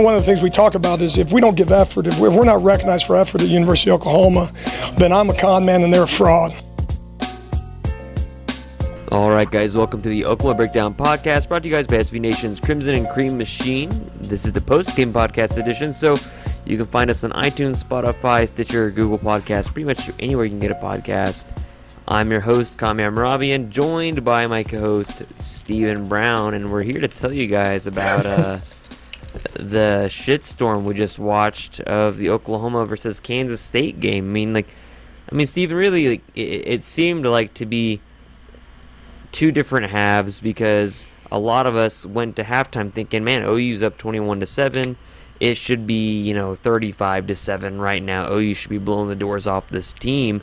And one of the things we talk about is if we don't give effort, if we're not recognized for effort at University of Oklahoma, then I'm a con man and they're a fraud. All right, guys, welcome to the Oklahoma Breakdown Podcast, brought to you guys by SB Nation's Crimson and Cream Machine. This is the post-game podcast edition, so you can find us on iTunes, Spotify, Stitcher, Google Podcasts, pretty much anywhere you can get a podcast. I'm your host, Kamiar Mehrabian, joined by my co-host, Stephen Brown, and we're here to tell you guys about uh, the shitstorm we just watched of the Oklahoma versus Kansas State game. I mean, like, I mean, Stephen, really, like, it, it seemed like to be two different halves because a lot of us went to halftime thinking, man, OU's up 21 to 7. It should be, you know, 35 to 7 right now. OU should be blowing the doors off this team.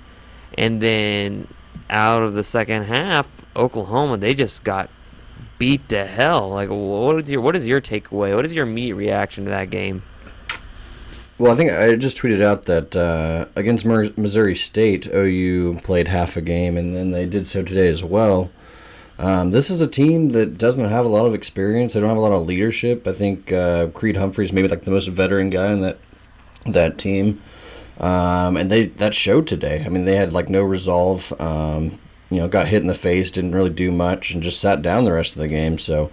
And then out of the second half, Oklahoma, they just got beat to hell. Like, what is your what is your takeaway? What is your immediate reaction to that game? Well, I think I just tweeted out that uh, against Missouri State, OU played half a game, and then they did so today as well. Um, this is a team that doesn't have a lot of experience. They don't have a lot of leadership. I think uh, Creed Humphrey's maybe like the most veteran guy in that that team, um, and they that showed today. I mean, they had like no resolve. Um, you know, got hit in the face, didn't really do much, and just sat down the rest of the game. So.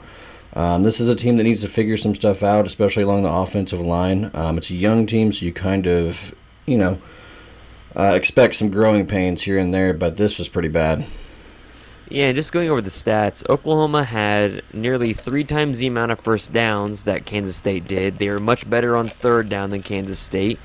Um, this is a team that needs to figure some stuff out, especially along the offensive line. Um, it's a young team, so you kind of, you know, uh, expect some growing pains here and there, but this was pretty bad. Yeah, just going over the stats, Oklahoma had nearly three times the amount of first downs that Kansas State did. They were much better on third down than Kansas State.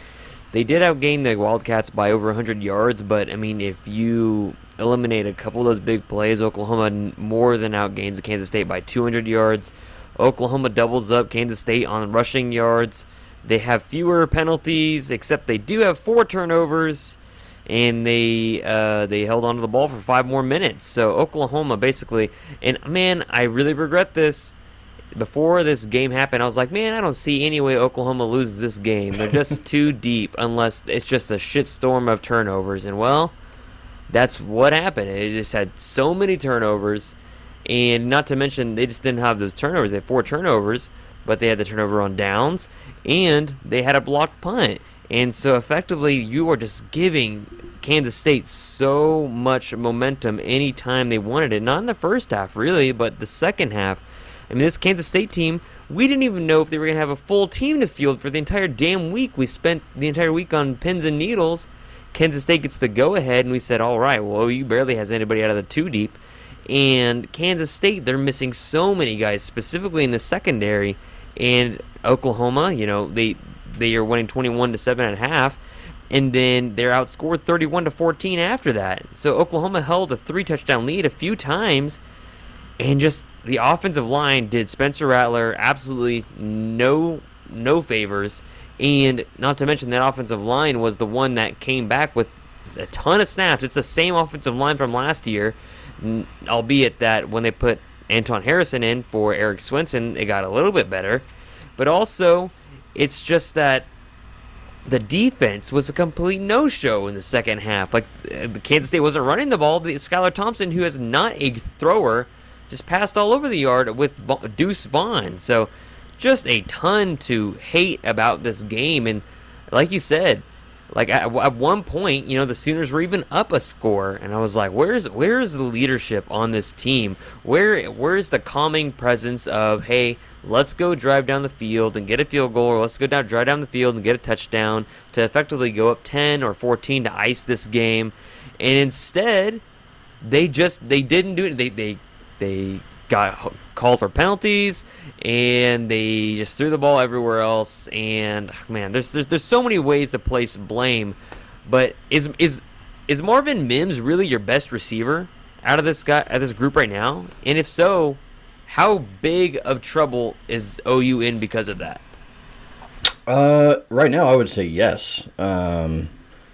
They did outgain the Wildcats by over 100 yards, but I mean, if you eliminate a couple of those big plays, Oklahoma more than outgains Kansas State by 200 yards. Oklahoma doubles up Kansas State on rushing yards. They have fewer penalties, except they do have four turnovers, and they uh, they held onto the ball for five more minutes. So Oklahoma basically, and man, I really regret this. Before this game happened, I was like, man, I don't see any way Oklahoma loses this game. They're just too deep, unless it's just a shitstorm of turnovers. And well, that's what happened. It just had so many turnovers, and not to mention they just didn't have those turnovers. They had four turnovers, but they had the turnover on downs, and they had a blocked punt. And so effectively, you are just giving Kansas State so much momentum anytime they wanted it. Not in the first half, really, but the second half. I mean, this Kansas State team, we didn't even know if they were going to have a full team to field for the entire damn week. We spent the entire week on pins and needles Kansas State gets the go ahead, and we said, all right, well, you barely has anybody out of the two deep. And Kansas State, they're missing so many guys, specifically in the secondary. And Oklahoma, you know, they they are winning 21 to seven and a half, and then they're outscored 31 to 14 after that. So Oklahoma held a three touchdown lead a few times, and just the offensive line did Spencer Rattler absolutely no no favors and not to mention that offensive line was the one that came back with a ton of snaps. It's the same offensive line from last year, albeit that when they put Anton Harrison in for Erik Swenson, it got a little bit better. But also, it's just that the defense was a complete no-show in the second half. Like the Kansas State wasn't running the ball. Skylar Thompson, who is not a thrower, just passed all over the yard with Deuce Vaughn. So just a ton to hate about this game. And like you said, like at, at one point, you know, the Sooners were even up a score, and I was like, "Where's where's the leadership on this team? Where where's the calming presence of hey, let's go drive down the field and get a field goal, or let's go down drive down the field and get a touchdown to effectively go up 10 or 14 to ice this game." And instead, they just they didn't do it. They they they got called for penalties and they just threw the ball everywhere else and man there's there's, there's so many ways to place blame but is is is Marvin Mims really your best receiver out of this guy at this group right now? And if so how big of trouble is OU in because of that? Uh right now I would say yes. Um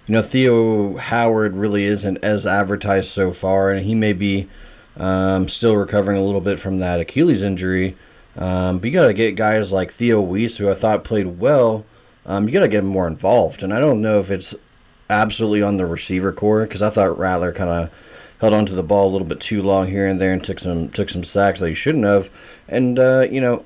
you know Theo Howard really isn't as advertised so far and he may be um, still recovering a little bit from that Achilles injury. Um, but you got to get guys like Theo Wease, who I thought played well. Um, you got to get him more involved. And I don't know if it's absolutely on the receiver core because I thought Rattler kind of held onto the ball a little bit too long here and there and took some took some sacks that he shouldn't have. And uh, you know,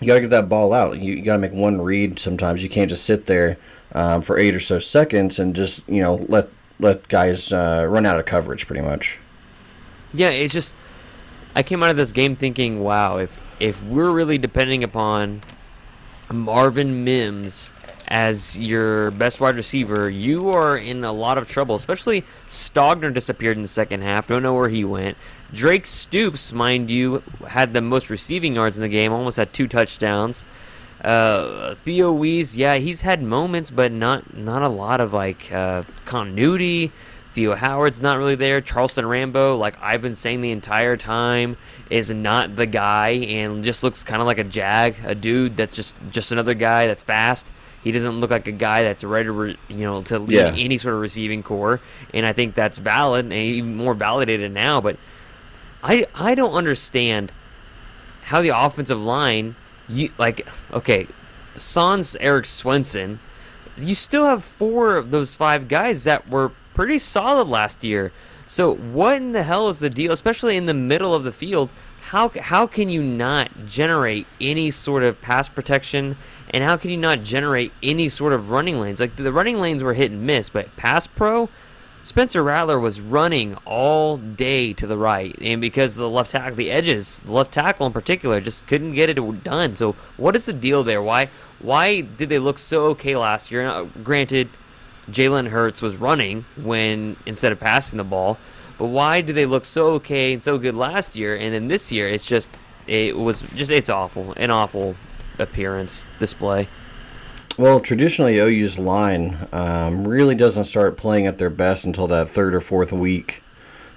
you got to get that ball out. You, you got to make one read. Sometimes you can't just sit there um, for eight or so seconds and just you know let let guys uh, run out of coverage pretty much. Yeah, it's just I came out of this game thinking, wow, if if we're really depending upon Marvin Mims as your best wide receiver, you are in a lot of trouble. Especially Stogner disappeared in the second half. Don't know where he went. Drake Stoops, mind you, had the most receiving yards in the game. Almost had two touchdowns. Uh, Theo Wease, yeah, he's had moments, but not not a lot of like uh, continuity. Theo Howard's not really there. Charleston Rambo, like I've been saying the entire time, is not the guy and just looks kind of like a jag, a dude that's just just another guy that's fast. He doesn't look like a guy that's ready to, re, you know, to lead yeah. any sort of receiving core, and I think that's valid and even more validated now. But I I don't understand how the offensive line, you like, okay, Sans Erik Swenson, you still have four of those five guys that were pretty solid last year. So what in the hell is the deal, especially in the middle of the field? How how can you not generate any sort of pass protection, and how can you not generate any sort of running lanes? Like the running lanes were hit and miss, but pass pro, Spencer Rattler was running all day to the right, and because the left tackle, the edges, the left tackle in particular, just couldn't get it done. So what is the deal there? Why why did they look so okay last year? Now, granted, Jalen Hurts was running when instead of passing the ball. But why do they look so okay and so good last year, and then this year it's just it was just it's awful, an awful appearance display. Well, traditionally OU's line um, really doesn't start playing at their best until that third or fourth week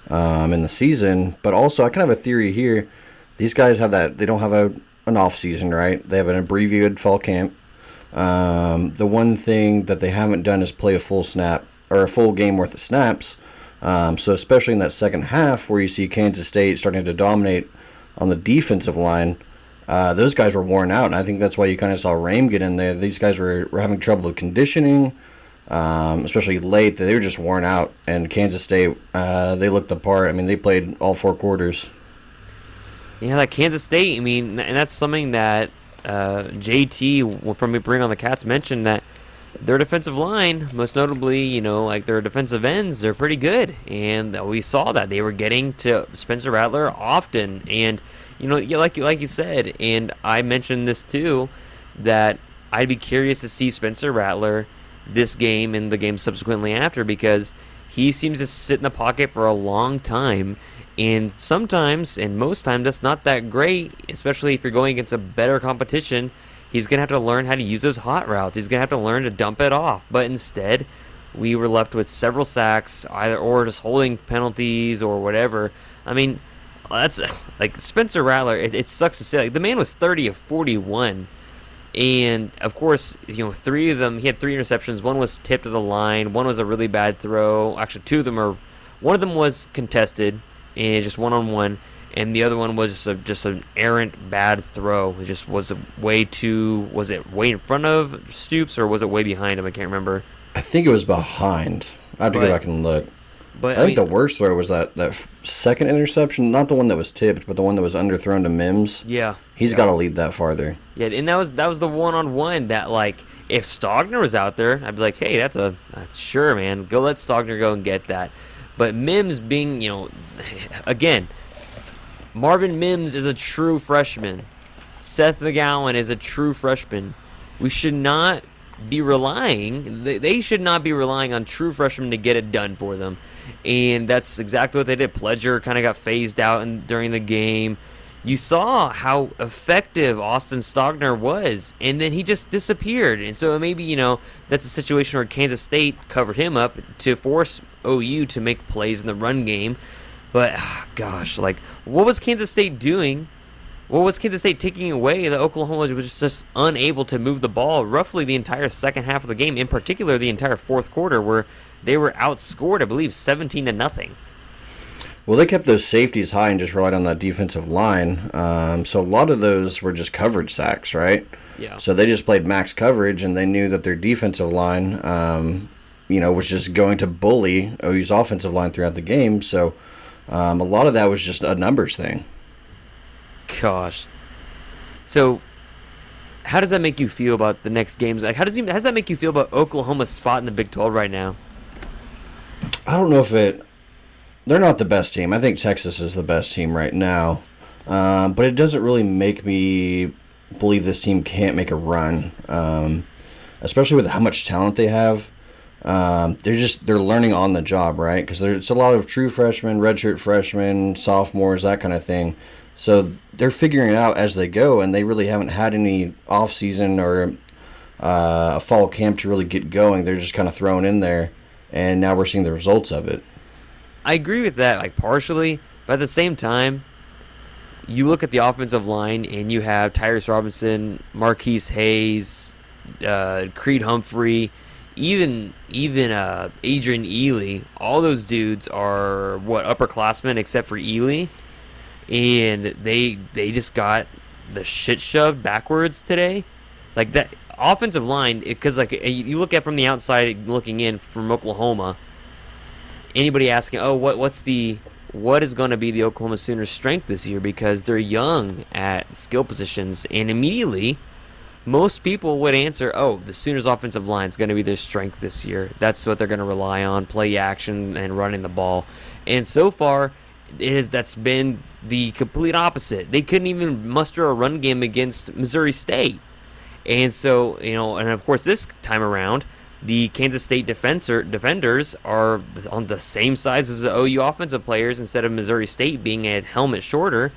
um, in the season. But also, I kind of have a theory here. These guys have that they don't have a an off season, right? They have an abbreviated fall camp. Um, the one thing that they haven't done is play a full snap or a full game worth of snaps. Um, so especially in that second half where you see Kansas State starting to dominate on the defensive line, uh, those guys were worn out, and I think that's why you kind of saw Rame get in there. These guys were, were having trouble with conditioning, um, especially late. They were just worn out, and Kansas State uh, they looked apart. I mean, they played all four quarters. Yeah, like Kansas State. I mean, and that's something that uh, JT from Bring on the Cats mentioned that their defensive line, most notably, you know, like their defensive ends, they're pretty good, and we saw that they were getting to Spencer Rattler often, and you know, like like you said, and I mentioned this too, that I'd be curious to see Spencer Rattler this game and the game subsequently after because he seems to sit in the pocket for a long time and sometimes, and most times, that's not that great, especially if you're going against a better competition. He's going to have to learn how to use those hot routes. He's going to have to learn to dump it off. But instead, we were left with several sacks, either or just holding penalties or whatever. I mean, that's like Spencer Rattler. It, it sucks to say. Like, the man was 30 of 41. And of course, you know, three of them, he had three interceptions. One was tipped to the line. One was a really bad throw. Actually, two of them are, one of them was contested and just one on one, and the other one was just, a, just an errant bad throw. It just was a way too. Was it way in front of Stoops or was it way behind him? I can't remember. I think it was behind. I have to but, go back and look. But I, I think mean, the worst throw was that that second interception, not the one that was tipped, but the one that was underthrown to Mims. Yeah, he's yeah. got to lead that farther. Yeah, and that was that was the one on one that like If Stogner was out there, I'd be like, hey, that's a uh, sure, man. Go let Stogner go and get that. But Mims being, you know, again, Marvin Mims is a true freshman. Seth McGowan is a true freshman. We should not be relying. They should not be relying on true freshmen to get it done for them, and that's exactly what they did. Pledger kind of got phased out in, during the game. You saw how effective Austin Stogner was, and then he just disappeared. And so maybe you know that's a situation where Kansas State covered him up to force OU to make plays in the run game. But oh, gosh, like what was Kansas State doing what was Kansas State taking away that Oklahoma was just unable to move the ball roughly the entire second half of the game, in particular the entire fourth quarter, where they were outscored, I believe, 17 to nothing. Well, they kept those safeties high and just relied on that defensive line. Um, so a lot of those were just coverage sacks, right? Yeah. So they just played max coverage, and they knew that their defensive line, um, you know, was just going to bully OU's offensive line throughout the game. So um, a lot of that was just a numbers thing. Gosh. So, how does that make you feel about the next games? Like, how does, how does that make you feel about Oklahoma's spot in the Big 12 right now? I don't know if it. They're not the best team. I think Texas is the best team right now. Um, but it doesn't really make me believe this team can't make a run, um, especially with how much talent they have. Um, they're just they're learning on the job, right? Because there's a lot of true freshmen, redshirt freshmen, sophomores, that kind of thing. So they're figuring it out as they go, and they really haven't had any off season or uh, a fall camp to really get going. They're just kind of thrown in there, and now we're seeing the results of it. I agree with that, like partially, but at the same time, you look at the offensive line, and you have Tyrese Robinson, Marquis Hayes, uh, Creed Humphrey, even even uh, Adrian Ealy. All those dudes are what upperclassmen, except for Ealy and they they just got the shit shoved backwards today. Like that offensive line, because like you look at from the outside looking in from Oklahoma. Anybody asking, oh, what what's the what is going to be the Oklahoma Sooners' strength this year? Because they're young at skill positions, and immediately, most people would answer, oh, the Sooners' offensive line is going to be their strength this year. That's what they're going to rely on: play action and running the ball. And so far, it is that's been the complete opposite. They couldn't even muster a run game against Missouri State. And so, you know, and of course this time around, the Kansas State defender, defenders are on the same size as the OU offensive players instead of Missouri State being a helmet shorter.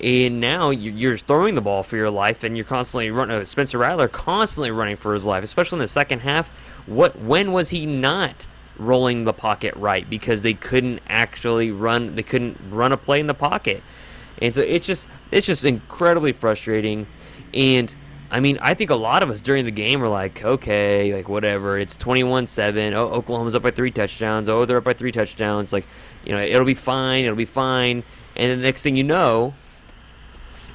And now you're throwing the ball for your life, and you're constantly running. Uh, Spencer Rattler constantly running for his life, especially in the second half. What? When was he not rolling the pocket right because they couldn't actually run they couldn't run a play in the pocket. And so it's just it's just incredibly frustrating and I mean, I think a lot of us during the game were like, okay, like whatever. It's 21-7. Oh, Oklahoma's up by 3 touchdowns. Oh, they're up by 3 touchdowns. Like, you know, it'll be fine. It'll be fine. And the next thing you know,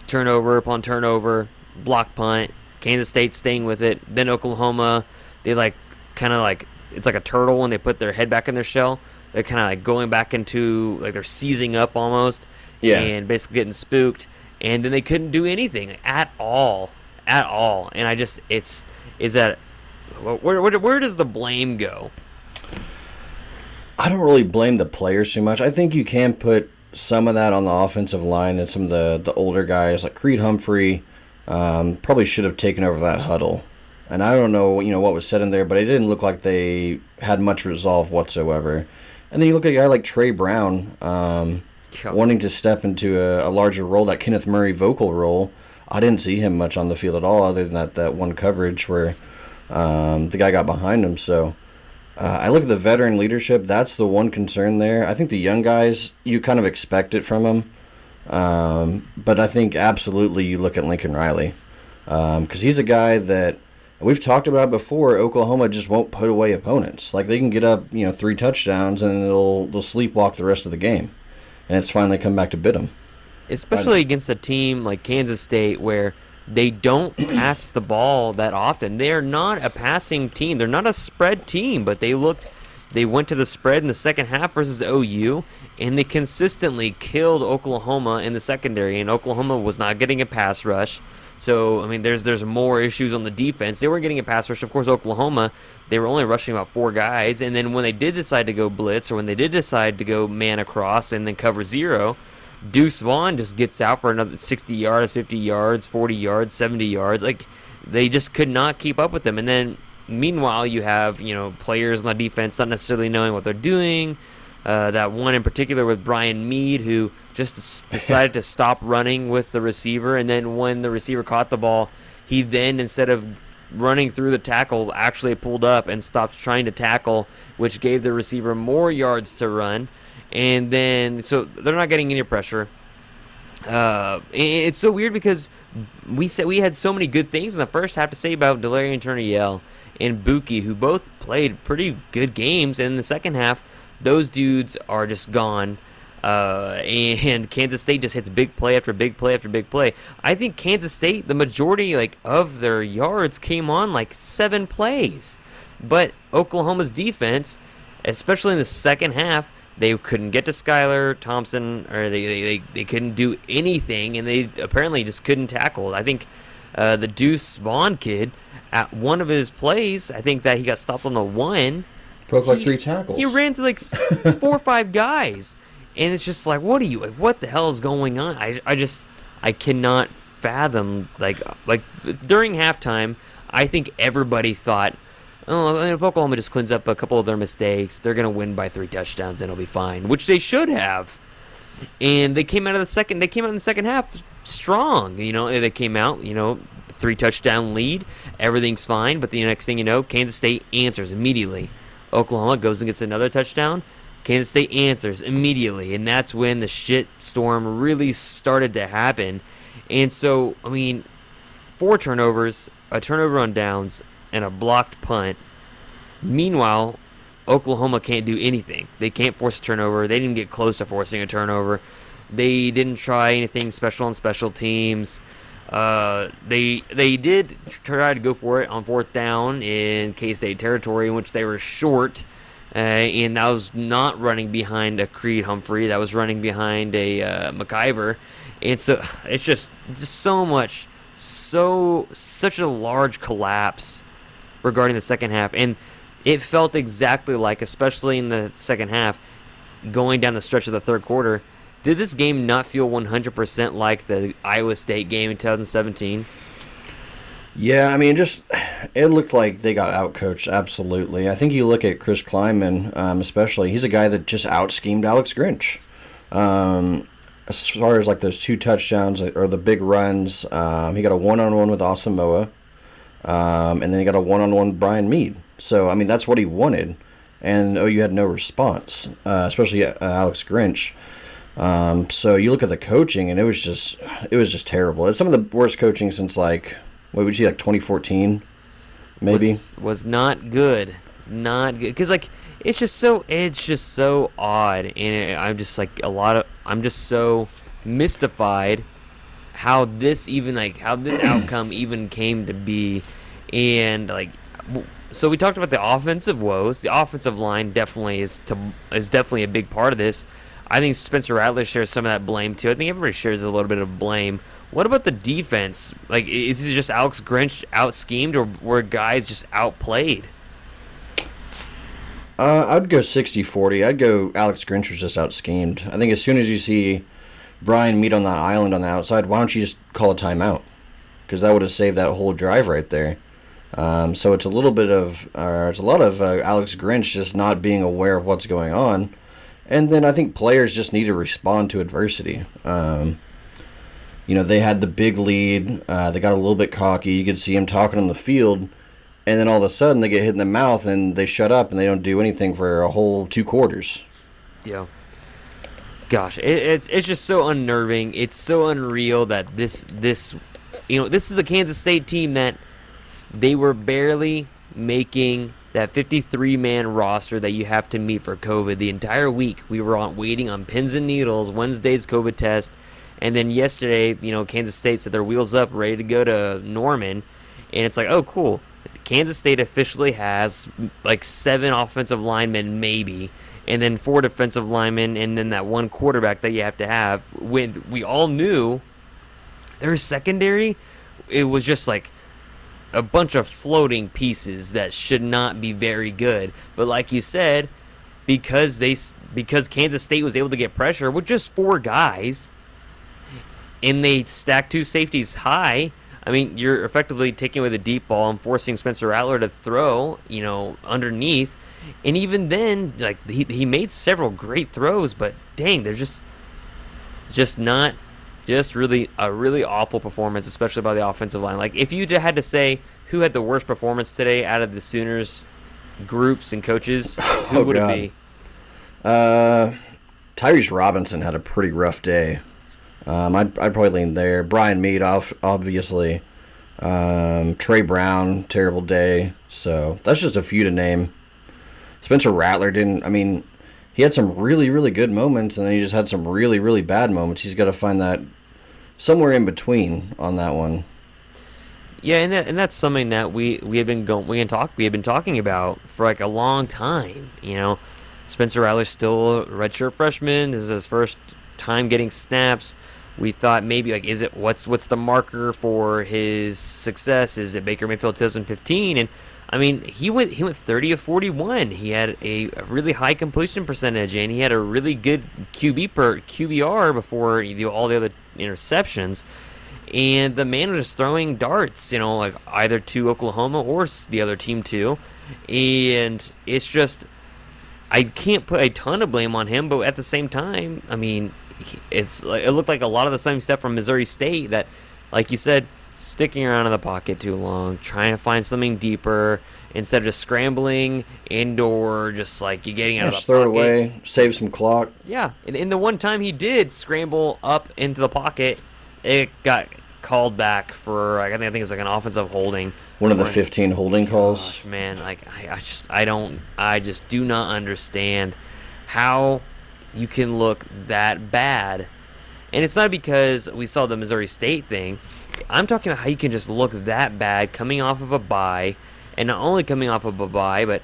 turnover upon turnover, block punt, Kansas State staying with it. Then Oklahoma, they like kind of like it's like a turtle when they put their head back in their shell. They're kind of like going back into like they're seizing up almost, yeah, and basically getting spooked. And then they couldn't do anything at all, at all. And I just it's is that where where, where does the blame go? I don't really blame the players too much. I think you can put some of that on the offensive line and some of the the older guys like Creed Humphrey. Um, probably should have taken over that huddle and I don't know, you know, what was said in there, but it didn't look like they had much resolve whatsoever. And then you look at a guy like Tre Brown, um, wanting to step into a, a, larger role, that Kenneth Murray vocal role. I didn't see him much on the field at all, other than that that one coverage where um, the guy got behind him. So uh, I look at the veteran leadership. That's the one concern there. I think the young guys, you kind of expect it from them. Um, but I think absolutely you look at Lincoln Riley because um, he's a guy that we've talked about before. Oklahoma just won't put away opponents. Like they can get up, you know, three touchdowns and they'll they'll sleepwalk the rest of the game, and it's finally come back to bit them. Especially against a team like Kansas State, where they don't pass the ball that often. They are not a passing team. They're not a spread team, but they looked. They went to the spread in the second half versus OU, and they consistently killed Oklahoma in the secondary. And Oklahoma was not getting a pass rush. So I mean, there's there's more issues on the defense. They weren't getting a pass rush. Of course, Oklahoma they were only rushing about four guys, and then when they did decide to go blitz or when they did decide to go man across and then cover zero, Deuce Vaughn just gets out for another 60 yards, 50 yards, 40 yards, 70 yards. Like they just could not keep up with them. And then meanwhile, you have you know players on the defense not necessarily knowing what they're doing. Uh, that one in particular with Brian Mead, who just decided to stop running with the receiver, and then when the receiver caught the ball, he then instead of running through the tackle actually pulled up and stopped trying to tackle, which gave the receiver more yards to run. And then, so they're not getting any pressure. Uh, it's so weird because we said we had so many good things in the first half to say about Delarrin Turner-Yell and Buki, who both played pretty good games. And in the second half, those dudes are just gone. Uh, and Kansas State just hits big play after big play after big play. I think Kansas State, the majority like of their yards came on like seven plays, but Oklahoma's defense, especially in the second half, they couldn't get to Skylar Thompson, or they, they, they, couldn't do anything, and they apparently just couldn't tackle. I think uh, the Deuce Vaughn kid, at one of his plays, I think that he got stopped on the one. Broke like three tackles. He ran to like four or five guys and it's just like, what are you? Like, what the hell is going on? I, I just, I cannot fathom like, like during halftime. I think everybody thought, oh, if Oklahoma just cleans up a couple of their mistakes, they're gonna win by three touchdowns and it'll be fine, which they should have. And they came out of the second. They came out in the second half strong. You know, they came out. You know, three touchdown lead. Everything's fine. But the next thing you know, Kansas State answers immediately. Oklahoma goes and gets another touchdown. Kansas State answers immediately, and that's when the shit storm really started to happen. And so, I mean, four turnovers, a turnover on downs, and a blocked punt. Meanwhile, Oklahoma can't do anything. They can't force a turnover. They didn't get close to forcing a turnover. They didn't try anything special on special teams. Uh, they they did try to go for it on fourth down in K State territory, in which they were short uh, and that was not running behind a Creed Humphrey. That was running behind a uh, McIver. And so it's just just so much, so such a large collapse regarding the second half, and it felt exactly like, especially in the second half, going down the stretch of the third quarter. Did this game not feel 100% like the Iowa State game in 2017? Yeah, I mean, just it looked like they got outcoached. Absolutely, I think you look at Chris Klieman, um, especially. He's a guy that just out schemed Alex Grinch. Um, as far as like those two touchdowns or the big runs, um, he got a one on one with Asamoah, um, and then he got a one on one Brian Mead. So I mean, that's what he wanted, and oh, you had no response, uh, especially uh, Alex Grinch. Um, so you look at the coaching, and it was just it was just terrible. It's some of the worst coaching since like what would you like 2014 maybe was, was not good not good because like it's just so it's just so odd and it, i'm just like a lot of i'm just so mystified how this even like how this outcome even came to be and like so we talked about the offensive woes the offensive line definitely is to is definitely a big part of this i think spencer rattler shares some of that blame too i think everybody shares a little bit of blame what about the defense? Like, is it just Alex Grinch out schemed, or were guys just outplayed? Uh, I'd go 60-40. I'd go Alex Grinch was just out schemed. I think as soon as you see Brian Mead on that island on the outside, why don't you just call a timeout? Because that would have saved that whole drive right there. Um, so it's a little bit of, uh, it's a lot of uh, Alex Grinch just not being aware of what's going on. And then I think players just need to respond to adversity. Um, you know, they had the big lead. Uh, they got a little bit cocky. You could see him talking on the field, and then all of a sudden they get hit in the mouth and they shut up and they don't do anything for a whole two quarters. Yeah. Gosh, it, it, it's just so unnerving. It's so unreal that this this you know this is a Kansas State team that they were barely making that 53 man roster that you have to meet for COVID the entire week. We were on waiting on pins and needles. Wednesday's COVID test and then yesterday, you know, Kansas State said their wheels up, ready to go to Norman. And it's like, oh, cool. Kansas State officially has like seven offensive linemen, maybe, and then four defensive linemen, and then that one quarterback that you have to have. When we all knew their secondary it was just like a bunch of floating pieces that should not be very good. But like you said, because they because Kansas State was able to get pressure with just four guys, and they stacked two safeties high. I mean, you're effectively taking away the deep ball and forcing Spencer Rattler to throw, you know, underneath. And even then, like he, he made several great throws, but dang, they're just just not just really a really awful performance, especially by the offensive line. Like if you had to say who had the worst performance today out of the Sooners groups and coaches, who Oh, would God. it be? Uh, Tyrese Robinson had a pretty rough day. Um, I'd, I'd probably lean there. Brian Mead, off, obviously. Um, Tre Brown, terrible day. So that's just a few to name. Spencer Rattler didn't. I mean, he had some really, really good moments, and then he just had some really, really bad moments. He's got to find that somewhere in between on that one. Yeah, and that, and that's something that we we have been going we can talk we have been talking about for like a long time. You know, Spencer Rattler's still a redshirt freshman. This is his first time getting snaps. We thought maybe like is it what's what's the marker for his success? Is it Baker Mayfield 2015? And I mean he went he went 30 of 41. He had a, a really high completion percentage and he had a really good QB per QBR before all the other interceptions and the man was just throwing darts, you know, like either to Oklahoma or the other team too, and it's just I can't put a ton of blame on him, but at the same time, I mean, it's it looked like a lot of the same stuff from Missouri State that, like you said, sticking around in the pocket too long, trying to find something deeper instead of just scrambling indoor, just like you're getting out Just of the throw it pocket. away, save some clock. Yeah, and, and the one time he did scramble up into the pocket, it got called back for like, I think I think it's like an offensive holding. One of the 15 holding calls. Gosh, man, like I, I just I don't I just do not understand how you can look that bad. And it's not because we saw the Missouri State thing. I'm talking about how you can just look that bad coming off of a bye, and not only coming off of a bye, but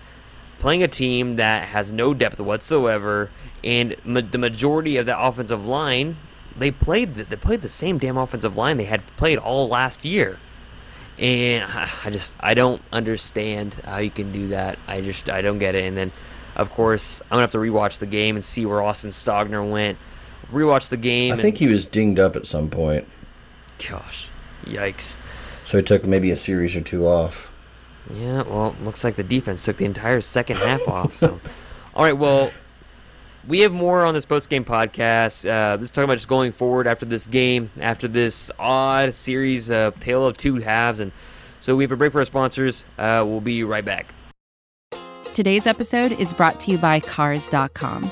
playing a team that has no depth whatsoever, and ma- the majority of the offensive line they played the, they played the same damn offensive line they had played all last year and I I just I don't understand how you can do that. I just I don't get it. And then, of course, I'm gonna have to rewatch the game and see where Austin Stogner went. Rewatch the game. I think he was dinged up at some point, Gosh, yikes. so he took maybe a series or two off. Yeah. Well, looks like the defense took the entire second half off. So, all right. Well, we have more on this post game podcast. Uh, let's talk about just going forward after this game, after this odd series, uh, tale of two halves, and so we have a break for our sponsors. Uh, we'll be right back. Today's episode is brought to you by Cars.com.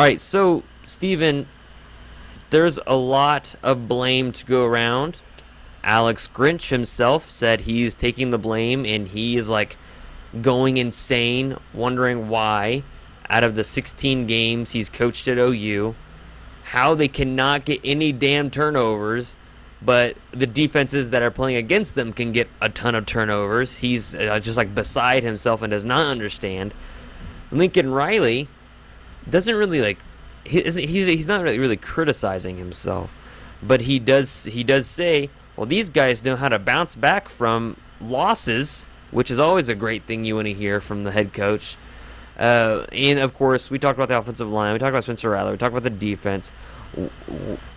All right, so Stephen, there's a lot of blame to go around. Alex Grinch himself said he's taking the blame and he is like going insane, wondering why, out of the 16 games he's coached at OU, how they cannot get any damn turnovers, but the defenses that are playing against them can get a ton of turnovers. He's uh, just like beside himself and does not understand. Lincoln Riley doesn't really like he isn't he's, he's not really, really criticizing himself but he does he does say well these guys know how to bounce back from losses which is always a great thing you want to hear from the head coach. Uh, and of course we talked about the offensive line we talked about Spencer Rattler we talked about the defense.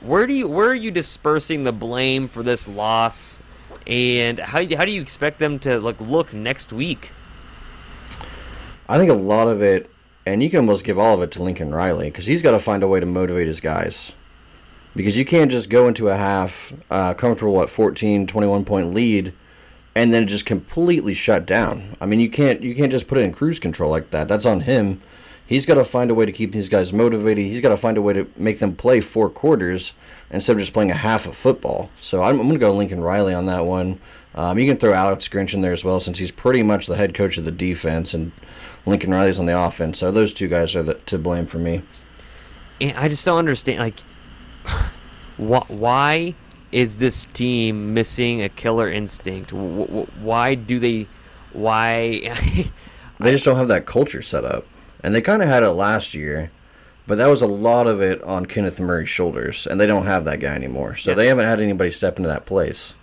Where do you where are you dispersing the blame for this loss? And how, how do you expect them to like look next week? I think a lot of it, and you can almost give all of it to Lincoln Riley because he's got to find a way to motivate his guys. Because you can't just go into a half uh, comfortable, what, 14, 21 point lead, and then just completely shut down. I mean, you can't you can't just put it in cruise control like that. That's on him. he's got to find a way to keep these guys motivated. He's got to find a way to make them play four quarters instead of just playing a half of football. So I'm, I'm going to go Lincoln Riley on that one. Um, you can throw Alex Grinch in there as well since he's pretty much the head coach of the defense and Lincoln Riley's on the offense. So those two guys are the, to blame for me. And I just don't understand, like, wh- why is this team missing a killer instinct? Wh- wh- Why do they? Why? They just don't have that culture set up. And they kind of had it last year, but that was a lot of it on Kenneth Murray's shoulders, and they don't have that guy anymore. So Yeah. they haven't had anybody step into that place.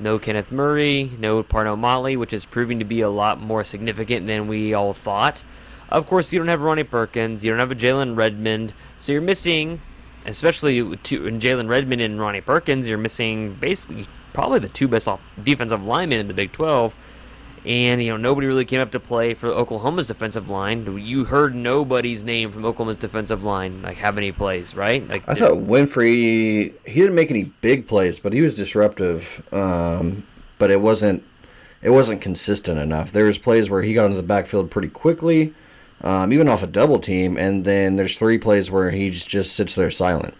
No Kenneth Murray, no Parnell Motley, which is proving to be a lot more significant than we all thought. Of course, you don't have Ronnie Perkins, you don't have a Jalen Redmond, so you're missing, especially in Jalen Redmond and Ronnie Perkins, you're missing basically probably the two best off defensive linemen in the Big 12. And you know nobody really came up to play for Oklahoma's defensive line. You heard nobody's name from Oklahoma's defensive line like have any plays, right? Like I thought Winfrey he didn't make any big plays, but he was disruptive. Um, but it wasn't it wasn't consistent enough. There was plays where he got into the backfield pretty quickly, um, even off a double team, and then there's three plays where he just, just sits there silent.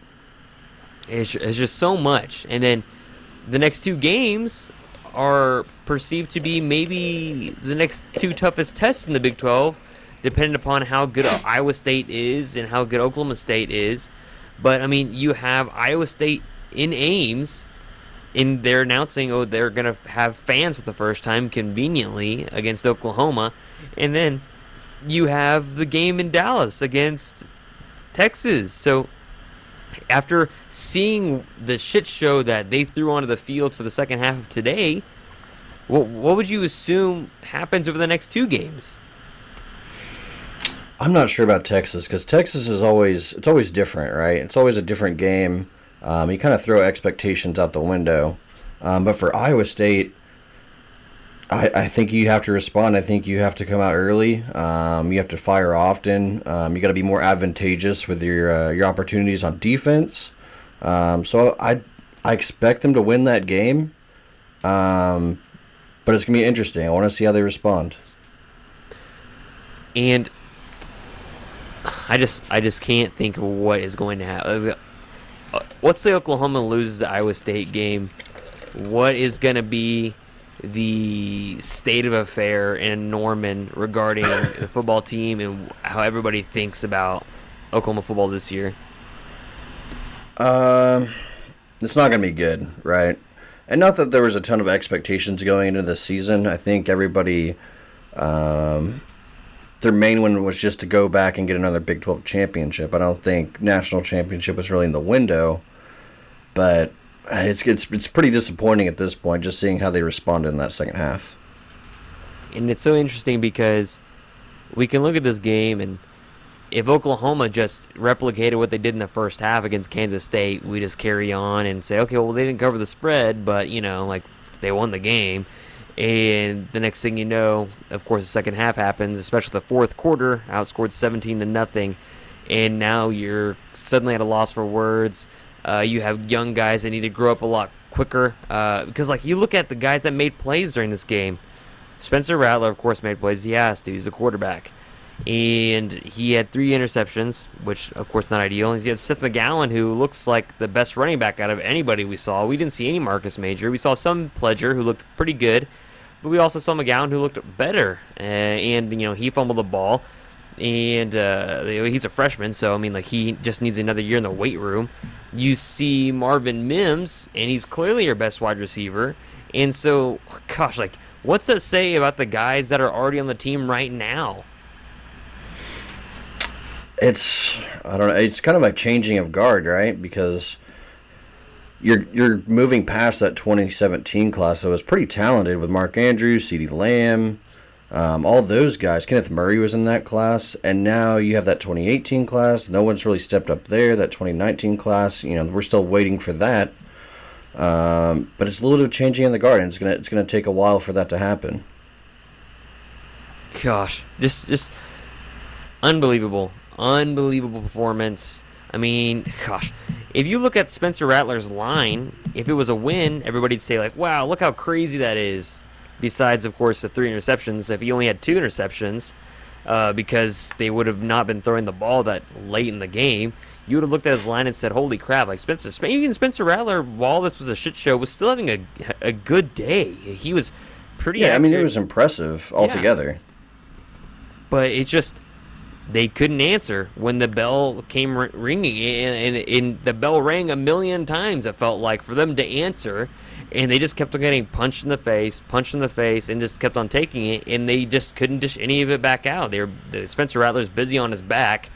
It's, it's just so much. And then the next two games are perceived to be maybe the next two toughest tests in the Big 12, depending upon how good Iowa State is and how good Oklahoma State is. But, I mean, you have Iowa State in Ames, and they're announcing, oh, they're going to have fans for the first time conveniently against Oklahoma. And then you have the game in Dallas against Texas. So after seeing the shit show that they threw onto the field for the second half of today, what, what would you assume happens over the next two games? I'm not sure about Texas because Texas is always it's always different, right? It's always a different game. Um, you kind of throw expectations out the window. Um, but for Iowa State, I, I think you have to respond. I think you have to come out early. Um, you have to fire often. Um, you got to be more advantageous with your uh, your opportunities on defense. Um, so I I expect them to win that game. Um, but it's gonna be interesting. I want to see how they respond. And I just I just can't think of what is going to happen. Uh, Let's say Oklahoma loses the Iowa State game. What is to be the state of affair in Norman regarding the football team and how everybody thinks about Oklahoma football this year? Um, it's not going to be good, right? And not that there was a ton of expectations going into the season. I think everybody, um, their main one was just to go back and get another Big 12 championship. I don't think national championship was really in the window, but it's it's it's pretty disappointing at this point, just seeing how they responded in that second half. And it's so interesting because we can look at this game and if Oklahoma just replicated what they did in the first half against Kansas State, we just carry on and say, okay, well they didn't cover the spread, but you know, like they won the game. And the next thing you know, of course, the second half happens, especially the fourth quarter, outscored 17 to nothing, and now you're suddenly at a loss for words. Uh, you have young guys that need to grow up a lot quicker uh, because, like, you look at the guys that made plays during this game. Spencer Rattler, of course, made plays. He has to. He's a quarterback. And he had three interceptions, which, of course, not ideal. He had Seth McGowan, who looks like the best running back out of anybody we saw. We didn't see any Marcus Major. We saw some Pledger, who looked pretty good. But we also saw McGowan, who looked better. Uh, and, you know, he fumbled the ball. And uh, he's a freshman, so, I mean, like, he just needs another year in the weight room. You see Marvin Mims, and he's clearly your best wide receiver. And so, gosh, like, what's that say about the guys that are already on the team right now? it's I don't know. It's kind of a changing of guard, right? Because you're you're moving past that 2017 class that was pretty talented with Mark Andrews, CeeDee Lamb, um, all those guys. Kenneth Murray was in that class, and now you have that 2018 class. No one's really stepped up there. That 2019 class, you know, we're still waiting for that. Um, but it's a little bit of changing in the garden. it's gonna it's gonna take a while for that to happen. Gosh, just just unbelievable, unbelievable performance. I mean, gosh, if you look at Spencer Rattler's line, if it was a win, everybody'd say like, "Wow, look how crazy that is." Besides, of course, the three interceptions. If he only had two interceptions, uh, because they would have not been throwing the ball that late in the game. You would have looked at his line and said, "Holy crap!" Like Spencer, even Spencer Rattler, while this was a shit show, was still having a a good day. He was pretty. Yeah, I mean it was impressive altogether. but it just they couldn't answer when the bell came r- ringing and, and, and the bell rang a million times it felt like for them to answer and they just kept on getting punched in the face punched in the face and just kept on taking it and they just couldn't dish any of it back out. They were the spencer rattler's busy on his back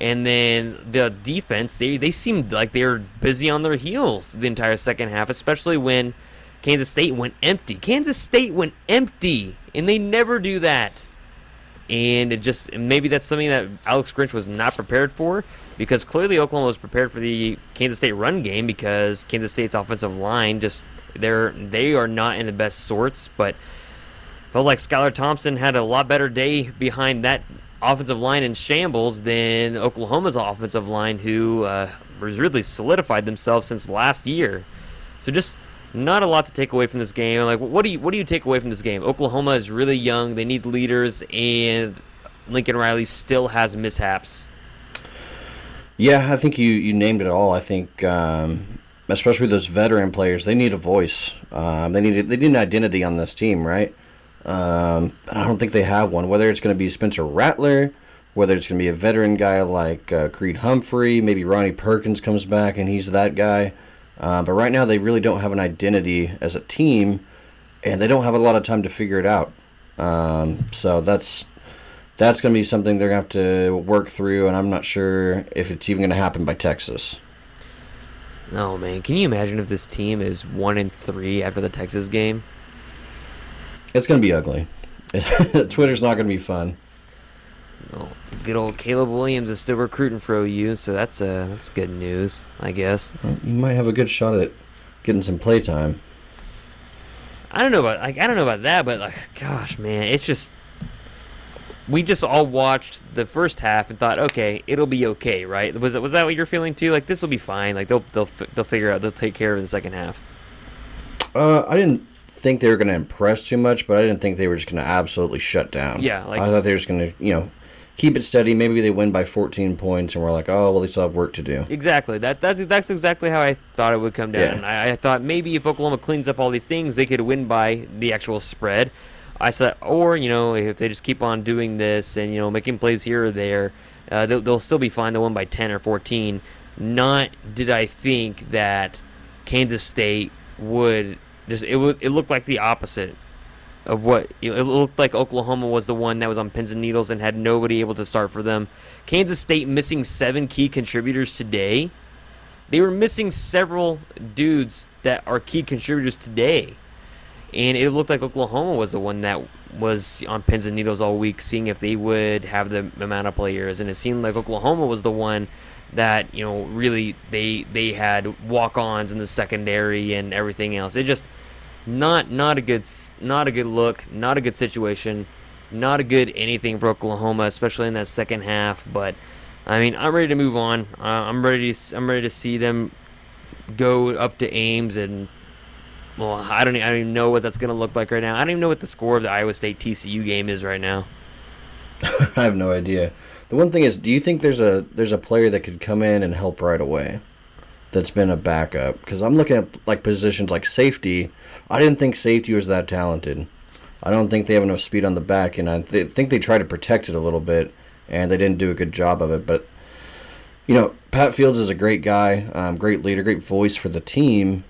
and then the defense they, they seemed like they were busy on their heels the entire second half especially when kansas state went empty. Kansas state went empty and they never do that. And it just maybe that's something that Alex Grinch was not prepared for because clearly Oklahoma was prepared for the Kansas State run game because Kansas State's offensive line just they're they are not in the best sorts, but felt like Skylar Thompson had a lot better day behind that offensive line in shambles than Oklahoma's offensive line, who uh, really solidified themselves since last year. So just not a lot to take away from this game. Like, what do you what do you take away from this game? Oklahoma is really young; they need leaders, and Lincoln Riley still has mishaps. Yeah, I think you, you named it all. I think, um, especially those veteran players, they need a voice. Um, they need they need an identity on this team, right? Um, I don't think they have one. Whether it's going to be Spencer Rattler, whether it's going to be a veteran guy like uh, Creed Humphrey, maybe Ronnie Perkins comes back and he's that guy. Uh, but right now, they really don't have an identity as a team, and they don't have a lot of time to figure it out. Um, so that's that's going to be something they're going to have to work through, and I'm not sure if it's even going to happen by Texas. No man, can you imagine if this team is one and three after the Texas game? It's going to be ugly. Twitter's not going to be fun. Oh, good old Caleb Williams is still recruiting for OU, so that's uh that's good news, I guess. You might have a good shot at getting some playtime. I don't know about like I don't know about that, but like gosh, man, it's just we just all watched the first half and thought, okay, it'll be okay, right? Was that was that what you're feeling too? Like this will be fine. Like they'll they'll they'll figure out they'll take care of it in the second half. Uh, I didn't think they were going to impress too much, but I didn't think they were just going to absolutely shut down. Yeah, like- I thought they were just going to, you know, keep it steady. Maybe they win by 14 points, and we're like, oh, well, they still have work to do. Exactly. That that's that's exactly how I thought it would come down. Yeah. I, I thought maybe if Oklahoma cleans up all these things, they could win by the actual spread. I said, or you know, if they just keep on doing this and you know making plays here or there, uh, they'll, they'll still be fine. They'll win by ten or fourteen. Not did I think that Kansas State would just it would it looked like the opposite of what you know, it looked like Oklahoma was the one that was on pins and needles and had nobody able to start for them. Kansas State missing seven key contributors today. They were missing several dudes that are key contributors today. And it looked like Oklahoma was the one that was on pins and needles all week, seeing if they would have the amount of players. And it seemed like Oklahoma was the one that you know really they they had walk-ons in the secondary and everything else. It just not not a good not a good look, not a good situation, not a good anything for Oklahoma, especially in that second half. But I mean, I'm ready to move on. Uh, I'm ready. To, I'm ready to see them go up to Ames and. Well, I don't. I don't even know what that's gonna look like right now. I don't even know what the score of the Iowa State TCU game is right now. I have no idea. The one thing is, do you think there's a there's a player that could come in and help right away? That's been a backup because I'm looking at like positions like safety. I didn't think safety was that talented. I don't think they have enough speed on the back, and I th- think they tried to protect it a little bit, and they didn't do a good job of it. But you know, Pat Fields is a great guy, um, great leader, great voice for the team,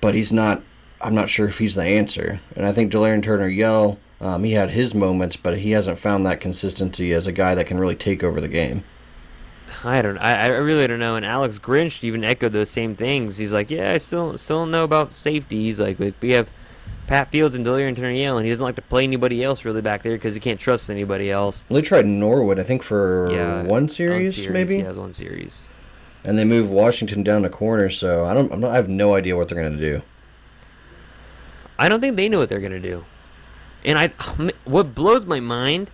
but he's not. I'm not sure if he's the answer. And I think Delarrin Turner-Yell, um, he had his moments, but he hasn't found that consistency as a guy that can really take over the game. I don't. I, I really don't know. And Alex Grinch even echoed those same things. He's like, yeah, I still still don't know about safety. He's like, "But we have Pat Fields and Delarrin Turner-Yell, and he doesn't like to play anybody else really back there because he can't trust anybody else. Well, they tried Norwood, I think, for Yeah, one series, maybe, Yeah, it was one series. And they move Washington down the corner. So I don't, I'm not, I have no idea what they're gonna do. I don't think they know what they're gonna do. And I, what blows my mind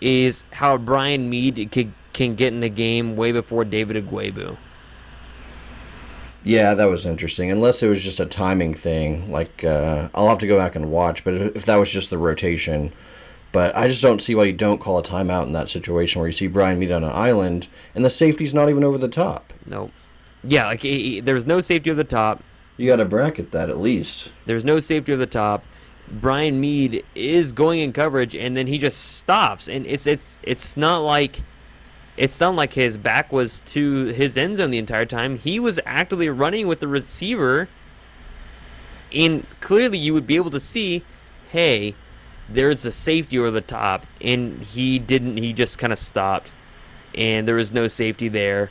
is how Brian Mead could, can get in the game way before David Ugwoegbu. Yeah, that was interesting. Unless it was just a timing thing, like uh, I'll have to go back and watch. But if that was just the rotation, But I just don't see why you don't call a timeout in that situation where you see Brian Mead on an island and the safety's not even over the top. No. Yeah, like he, he- there was no safety over the top. You got to bracket that at least. There's no safety over the top. Brian Mead is going in coverage, and then he just stops, and it's it's it's not like it's not like his back was to his end zone the entire time. He was actively running with the receiver, and clearly you would be able to see, hey, there's a safety over the top, and he didn't. He just kind of stopped, and there was no safety there.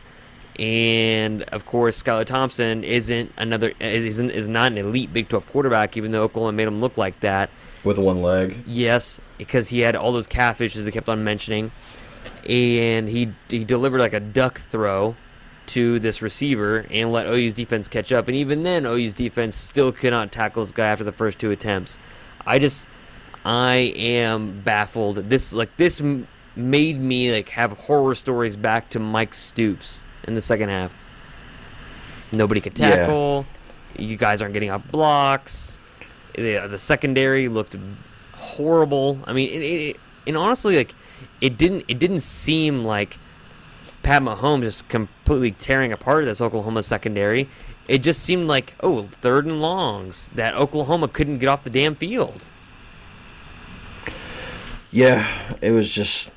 And of course, Skylar Thompson isn't another isn't is not an elite Big 12 quarterback, even though Oklahoma made him look like that. With one leg. Yes, because he had all those calf issues they kept on mentioning, and he he delivered like a duck throw to this receiver and let OU's defense catch up. And even then, OU's defense still could not tackle this guy after the first two attempts. I just I am baffled. This like this m- made me like have horror stories back to Mike Stoops in the second half. Nobody could Yeah. tackle. You guys aren't getting off blocks. The, uh, the secondary looked horrible. I mean, it, it, and honestly, like it didn't it didn't seem like Pat Mahomes just completely tearing apart this Oklahoma secondary. It just seemed like oh third and longs that Oklahoma couldn't get off the damn field. Yeah, it was just.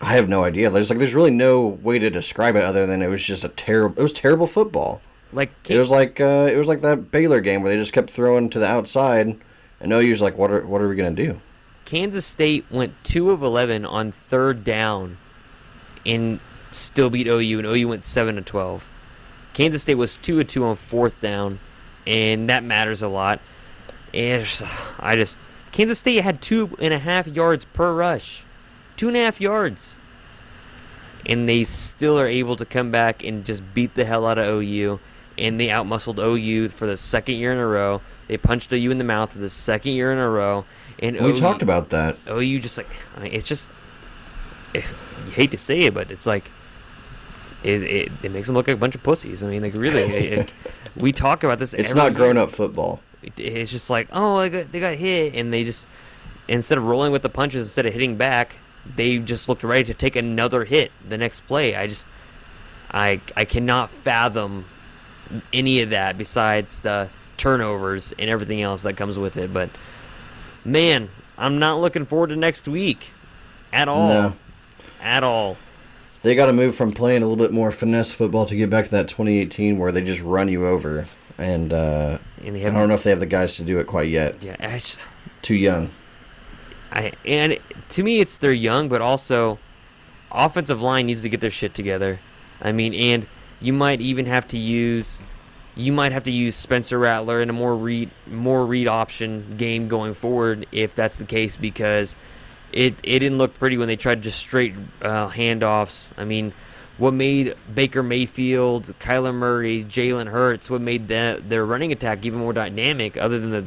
I have no idea. There's like there's really no way to describe it other than it was just a terrible. It was terrible football. Like It was like uh, it was like that Baylor game where they just kept throwing to the outside, and OU's like, what are what are we gonna do? Kansas State went two of eleven on third down, and still beat OU, and OU went seven to twelve. Kansas State was two of two on fourth down, and that matters a lot. And I just Kansas State had two and a half yards per rush, two and a half yards, and they still are able to come back and just beat the hell out of OU. And they outmuscled OU for the second year in a row. They punched OU in the mouth for the second year in a row. And We OU talked about that. OU just like I mean, it's just it's, you hate to say it, but it's like it, it, it makes them look like a bunch of pussies. I mean, like really, it, we talk about this. It's not grown up football. It- It's just like oh, they got, they got hit, and they just instead of rolling with the punches, instead of hitting back, they just looked ready to take another hit the next play. I just I I cannot fathom any of that besides the turnovers and everything else that comes with it. But man, I'm not looking forward to next week at all. No. At all. They got to move from playing a little bit more finesse football to get back to that 2018 where they just run you over. And uh, And I don't know if they have the guys to do it quite yet. yeah, just- Too young. I and to me it's they're young, but also offensive line needs to get their shit together. I mean, and you might even have to use you might have to use Spencer Rattler in a more read more read option game going forward if that's the case because it it didn't look pretty when they tried just straight uh, handoffs. I mean, what made Baker Mayfield, Kyler Murray, Jalen Hurts, what made the, their running attack even more dynamic, other than the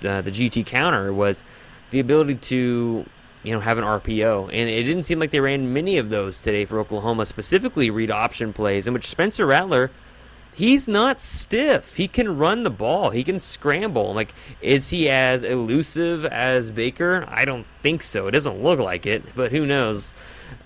the, uh, the GT counter, was the ability to you know have an RPO, and it didn't seem like they ran many of those today for Oklahoma, specifically read option plays, in which Spencer Rattler. He's not stiff. He can run the ball. He can scramble. Like, is he as elusive as Baker? I don't think so. It doesn't look like it, but who knows?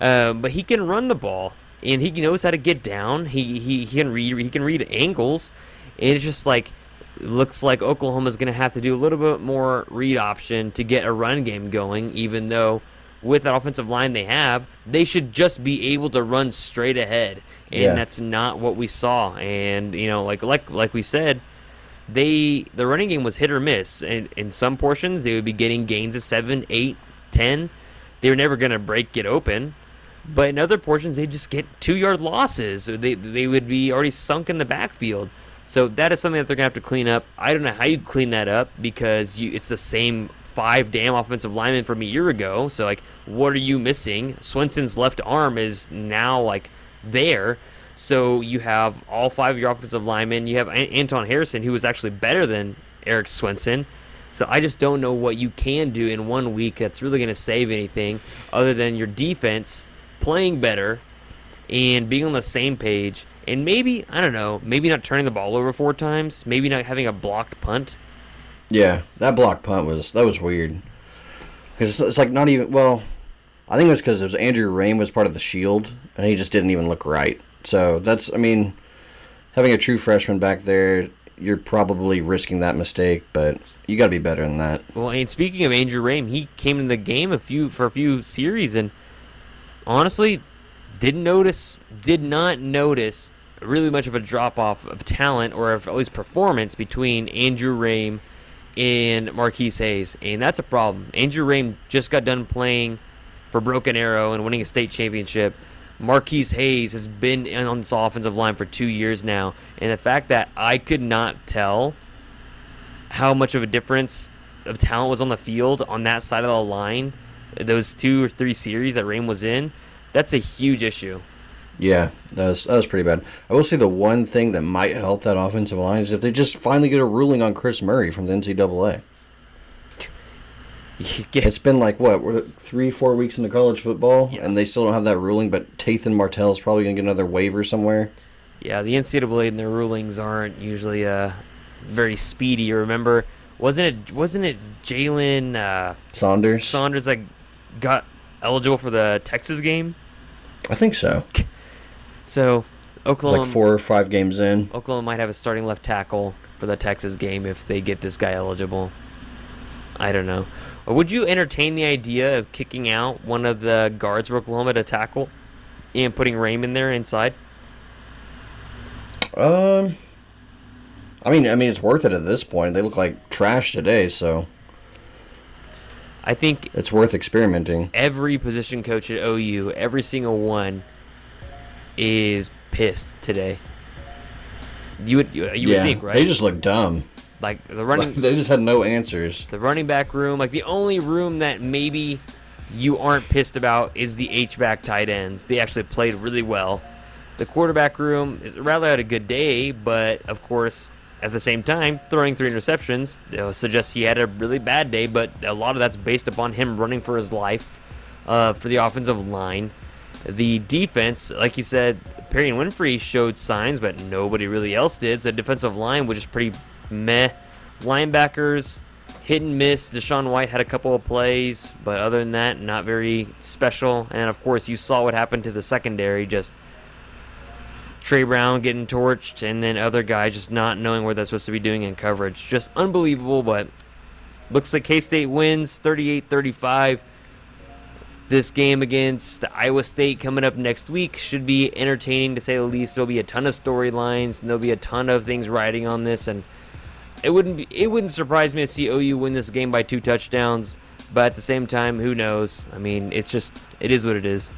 Um, but he can run the ball, and he knows how to get down. He he, he can read he can read angles, and it's just like looks like Oklahoma's going to have to do a little bit more read option to get a run game going. Even though with that offensive line they have, they should just be able to run straight ahead, and Yeah. that's not what we saw. And you know, like like like we said, they the running game was hit or miss. And in some portions, they would be getting gains of seven, eight, ten. They were never going to break it open. But in other portions, they just get two yard losses. Or they they would be already sunk in the backfield. So that is something that they're gonna have to clean up. I don't know how you clean that up because you it's the same five damn offensive linemen from a year ago. So like, what are you missing? Swenson's left arm is now like there. So you have all five of your offensive linemen. You have An- Anton Harrison, who was actually better than Erik Swenson. So I just don't know what you can do in one week that's really going to save anything other than your defense playing better and being on the same page. And maybe, I don't know, maybe not turning the ball over four times, maybe not having a blocked punt. Yeah, that block punt was that was weird. Because it's, it's like not even well. I think it was because it was Andrew Raym was part of the Shield, and he just didn't even look right. So that's I mean, having a true freshman back there, you're probably risking that mistake, but you got to be better than that. Well, and speaking of Andrew Raym, he came in the game a few for a few series, and honestly, didn't notice, did not notice really much of a drop off of talent or of at least performance between Andrew Raym and Marquis Hayes, and that's a problem. Andrew Raym just got done playing for Broken Arrow and winning a state championship. Marquis Hayes has been on this offensive line for two years now, and the fact that I could not tell how much of a difference of talent was on the field on that side of the line, those two or three series that Raym was in, that's a huge issue. Yeah, that was that was pretty bad. I will say the one thing that might help that offensive line is if they just finally get a ruling on Chris Murray from the NCAA. It's been like what, three, four weeks into college football, Yeah. and they still don't have that ruling. But Tate Martell is probably gonna get another waiver somewhere. Yeah, the NCAA and their rulings aren't usually uh, very speedy. Remember, wasn't it wasn't it Jalen uh, Saunders, Saunders that got eligible for the Texas game? I think so. So Oklahoma like four or five games in. Oklahoma might have a starting left tackle for the Texas game if they get this guy eligible. I don't know. Or would you entertain the idea of kicking out one of the guards for Oklahoma to tackle and putting Raymond there inside? Um, I mean, I mean, it's worth it at this point. They look like trash today, so I think it's worth experimenting. every position coach at OU, every single one, is pissed today. You would you, you yeah, would think right? they just look dumb. like the running they just had no answers. the running back room, like the only room that maybe you aren't pissed about is the H back tight ends. They actually played really well. The quarterback room rather had a good day, but of course, at the same time, throwing three interceptions suggests he had a really bad day. But a lot of that's based upon him running for his life uh, for the offensive line. The defense, like you said, Perrion Winfrey showed signs, but nobody really else did. So defensive line was just pretty meh. Linebackers, hit and miss. DaShaun White had a couple of plays, but other than that, not very special. And of course, you saw what happened to the secondary. Just Tre Brown getting torched, and then other guys just not knowing what they're supposed to be doing in coverage. Just unbelievable, but looks like K State wins 38 35. This game against Iowa State coming up next week should be entertaining to say the least. There'll be a ton of storylines, and there'll be a ton of things riding on this, and it wouldn't be it wouldn't surprise me to see OU win this game by two touchdowns. But at the same time, who knows? I mean, it's just it is what it is.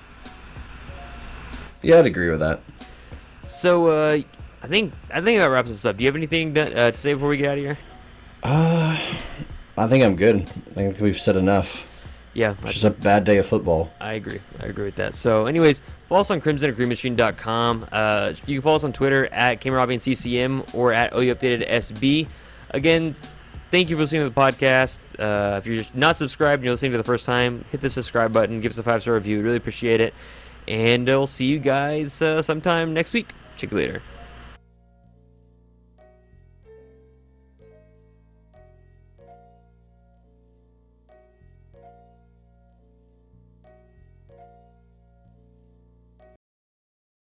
Yeah, I'd agree with that. So uh, I think I think that wraps us up. Do you have anything to, uh, to say before we get out of here? Uh, I think I'm good. I think we've said enough. Yeah, It's just a bad day of football. I agree. I agree with that. So, anyways, follow us on crimsonandcreammachine.com. Uh, you can follow us on Twitter at CameronRobbinsCCM or at OU Updated SB. Again, thank you for listening to the podcast. Uh, if you're not subscribed and you're listening for the first time, hit the subscribe button, give us a five star review. Really appreciate it. And we'll see you guys uh, sometime next week. Check you later.